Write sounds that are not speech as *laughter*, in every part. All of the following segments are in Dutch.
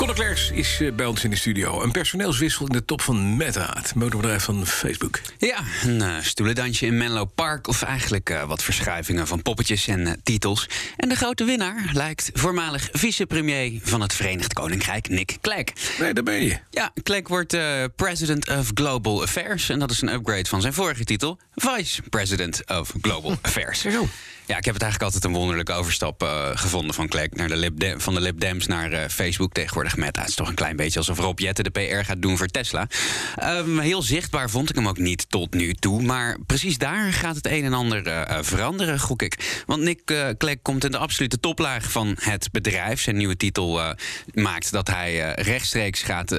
Conor Klerks is eh, bij ons in de studio. Een personeelswissel in de top van Meta, het motorbedrijf van Facebook. Ja, een uh, stoelendansje in Menlo Park. Of eigenlijk uh, wat verschuivingen van poppetjes en uh, titels. En de grote winnaar lijkt voormalig vicepremier van het Verenigd Koninkrijk, Nick Clegg. Nee, daar ben je. Ja, Clegg wordt President of Global Affairs. En dat is een upgrade van zijn vorige titel, Vice President of Global *laughs* Affairs. Ja, ik heb het eigenlijk altijd een wonderlijke overstap uh, gevonden van Clegg naar de Lib van de Lib Dems naar uh, Facebook. Tegenwoordig Meta. Het is toch een klein beetje alsof Rob Jetten de PR gaat doen voor Tesla. Um, heel zichtbaar vond ik hem ook niet tot nu toe. Maar precies daar gaat het een en ander uh, veranderen, gok ik. Want Nick Clegg komt in de absolute toplaag van het bedrijf. Zijn nieuwe titel maakt dat hij rechtstreeks gaat,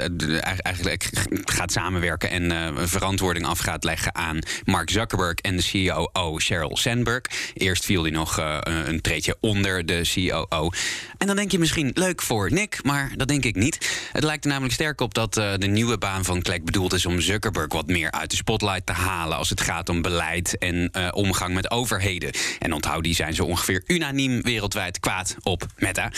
eigenlijk gaat samenwerken en verantwoording af gaat leggen aan Mark Zuckerberg en de CEO Sheryl Sandberg. Eerst viel hij nog uh, een treetje onder de COO. En dan denk je misschien leuk voor Nick, maar dat denk ik niet. Het lijkt er namelijk sterk op dat uh, de nieuwe baan van Clegg bedoeld is om Zuckerberg wat meer uit de spotlight te halen als het gaat om beleid en uh, omgang met overheden. En onthoud, die zijn zo ongeveer unaniem wereldwijd kwaad op Meta.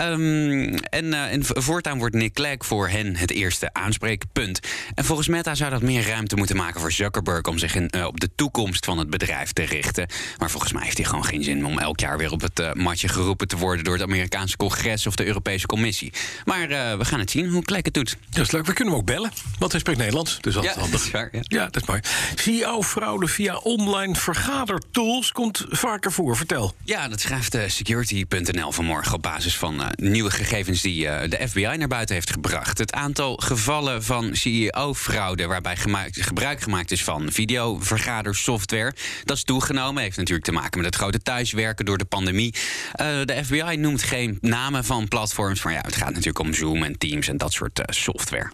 Um, en, en voortaan wordt Nick Clegg voor hen het eerste aanspreekpunt. En volgens Meta zou dat meer ruimte moeten maken voor Zuckerberg om zich in, op de toekomst van het bedrijf te richten. Maar volgens mij heeft hij gewoon geen zin om elk jaar weer op het uh, matje geroepen te worden door het Amerikaanse congres of de Europese Commissie. Maar uh, we gaan het zien hoe Klek het doet. Dat is leuk. We kunnen hem ook bellen, want hij spreekt Nederlands. Dus dat ja, is handig. Dat is waar, ja. ja, dat is mooi. CEO-fraude via online vergadertools komt vaker voor. Vertel. Ja, dat schrijft uh, security.nl vanmorgen op basis van nieuwe gegevens die de FBI naar buiten heeft gebracht. Het aantal gevallen van CEO-fraude waarbij gebruik gemaakt is van videovergadersoftware, dat is toegenomen. Heeft natuurlijk te maken met het grote thuiswerken door de pandemie. Uh, de FBI noemt geen namen van platforms, maar ja, het gaat natuurlijk om Zoom en Teams en dat soort uh, software.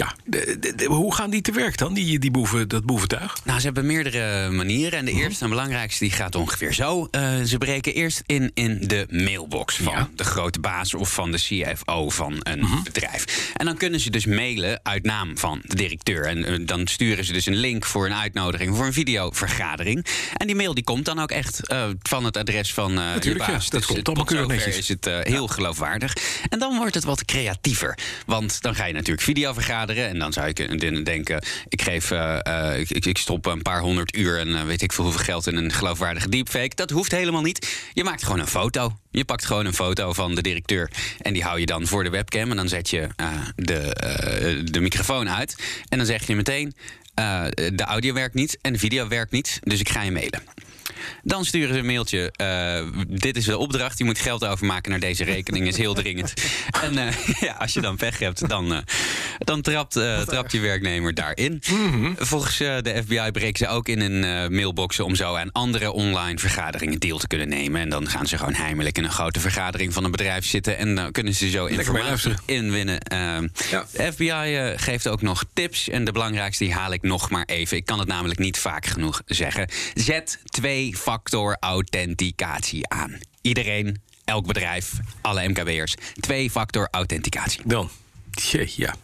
Ja, de, de, de, hoe gaan die te werk dan, die, die boeven, dat boeventuig? Nou, ze hebben meerdere manieren. En de eerste en belangrijkste die gaat ongeveer zo. Uh, ze breken eerst in in de mailbox van ja. de grote baas of van de CFO van een uh -huh. bedrijf. En dan kunnen ze dus mailen uit naam van de directeur. En uh, dan sturen ze dus een link voor een uitnodiging voor een videovergadering. En die mail die komt dan ook echt uh, van het adres van Natuurlijk, de baas. Ja, dat dus komt allemaal keurig is het heel geloofwaardig. En dan wordt het wat creatiever. Want dan ga je natuurlijk videovergaderen. En dan zou ik denken, ik, geef, uh, uh, ik, ik, stop een paar honderd uur en uh, weet ik veel hoeveel geld in een geloofwaardige deepfake. Dat hoeft helemaal niet. Je maakt gewoon een foto. Je pakt gewoon een foto van de directeur en die hou je dan voor de webcam. En dan zet je de, de microfoon uit. En dan zeg je meteen, de audio werkt niet en de video werkt niet. Dus ik ga je mailen. Dan sturen ze een mailtje. Uh, dit is de opdracht. Je moet geld overmaken naar deze rekening. Is heel dringend. *laughs* En uh, *laughs* ja, als je dan pech hebt, dan, uh, dan trapt, trapt je werknemer daarin. Mm -hmm. Volgens de FBI breken ze ook in een mailboxen om zo aan andere online vergaderingen deel te kunnen nemen. En dan gaan ze gewoon heimelijk in een grote vergadering van een bedrijf zitten. En dan kunnen ze zo informatie inwinnen. Ja. De FBI geeft ook nog tips. En de belangrijkste die haal ik nog maar even. Ik kan het namelijk niet vaak genoeg zeggen. Zet twee factor authenticatie aan. Iedereen, elk bedrijf, alle MKB'ers. Twee-factor authenticatie. Dan. Ja.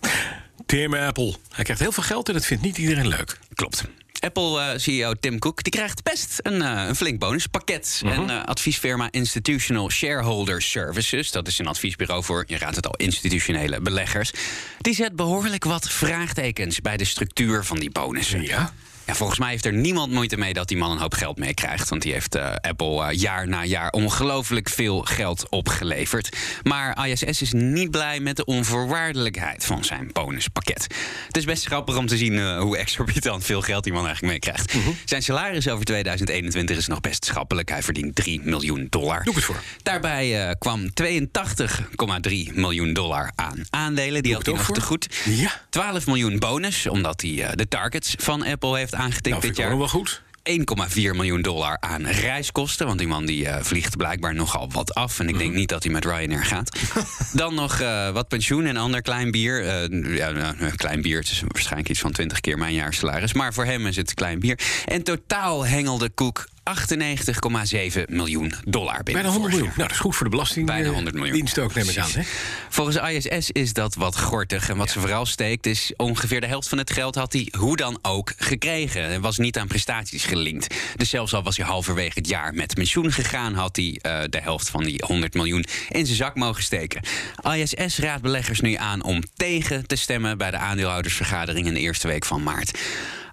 Tim Apple. Hij krijgt heel veel geld en dat vindt niet iedereen leuk. Klopt. Apple-CEO uh, Tim Cook die krijgt best een, uh, een flink bonuspakket. Uh -huh. En uh, adviesfirma Institutional Shareholder Services, dat is een adviesbureau voor, je raadt het al, institutionele beleggers. Die zet behoorlijk wat vraagtekens bij de structuur van die bonussen. Ja. Ja, volgens mij heeft er niemand moeite mee dat die man een hoop geld meekrijgt. Want die heeft uh, Apple uh, jaar na jaar ongelooflijk veel geld opgeleverd. Maar ISS is niet blij met de onvoorwaardelijkheid van zijn bonuspakket. Het is best grappig om te zien uh, hoe exorbitant veel geld die man eigenlijk meekrijgt. Mhm. -huh. Zijn salaris over 2021 is nog best schappelijk. Hij verdient 3 miljoen dollar. Doe het voor. Daarbij kwam 82,3 miljoen dollar aan aandelen. Die Doe had hij nog voor. te goed. Ja. 12 miljoen bonus, omdat hij de targets van Apple heeft aangetikt nou, dit jaar. wel goed. 1,4 miljoen dollar aan reiskosten. Want die man die uh, vliegt blijkbaar nogal wat af. En ik denk niet dat hij met Ryanair gaat. *laughs* Dan nog uh, wat pensioen en ander klein bier. Uh, ja, nou, klein bier, het is waarschijnlijk iets van 20 keer mijn jaarsalaris. Maar voor hem is het klein bier. En totaal hengelde Koek 98,7 miljoen dollar binnen. Bijna 100 vorig miljoen. Nou, dat is goed voor de belasting. Bijna eh, 100 miljoen. Dienst ook, neem ik aan. Hè? Volgens ISS is dat wat gortig. En wat ze vooral steekt is ongeveer de helft van het geld had hij hoe dan ook gekregen. En was niet aan prestaties gelinkt. Dus zelfs al was hij halverwege het jaar met pensioen gegaan... had hij eh, de helft van die 100 miljoen in zijn zak mogen steken. ISS raadt beleggers nu aan om tegen te stemmen... bij de aandeelhoudersvergadering in de eerste week van maart.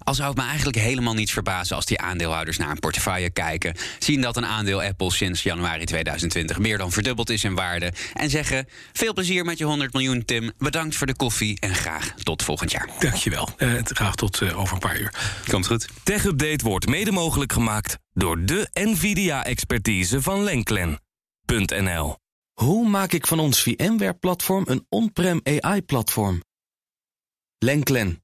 Al zou het me eigenlijk helemaal niets verbazen als die aandeelhouders naar een portefeuille kijken, zien dat een aandeel Apple sinds januari 2020 meer dan verdubbeld is in waarde en zeggen: Veel plezier met je 100 miljoen, Tim. Bedankt voor de koffie en graag tot volgend jaar. Dankjewel. Eh, graag tot eh, over een paar uur. Komt goed. Tech Update wordt mede mogelijk gemaakt door de NVIDIA-expertise van Lenklen.nl. Hoe maak ik van ons VMware-platform een on-prem AI-platform? Lenklen,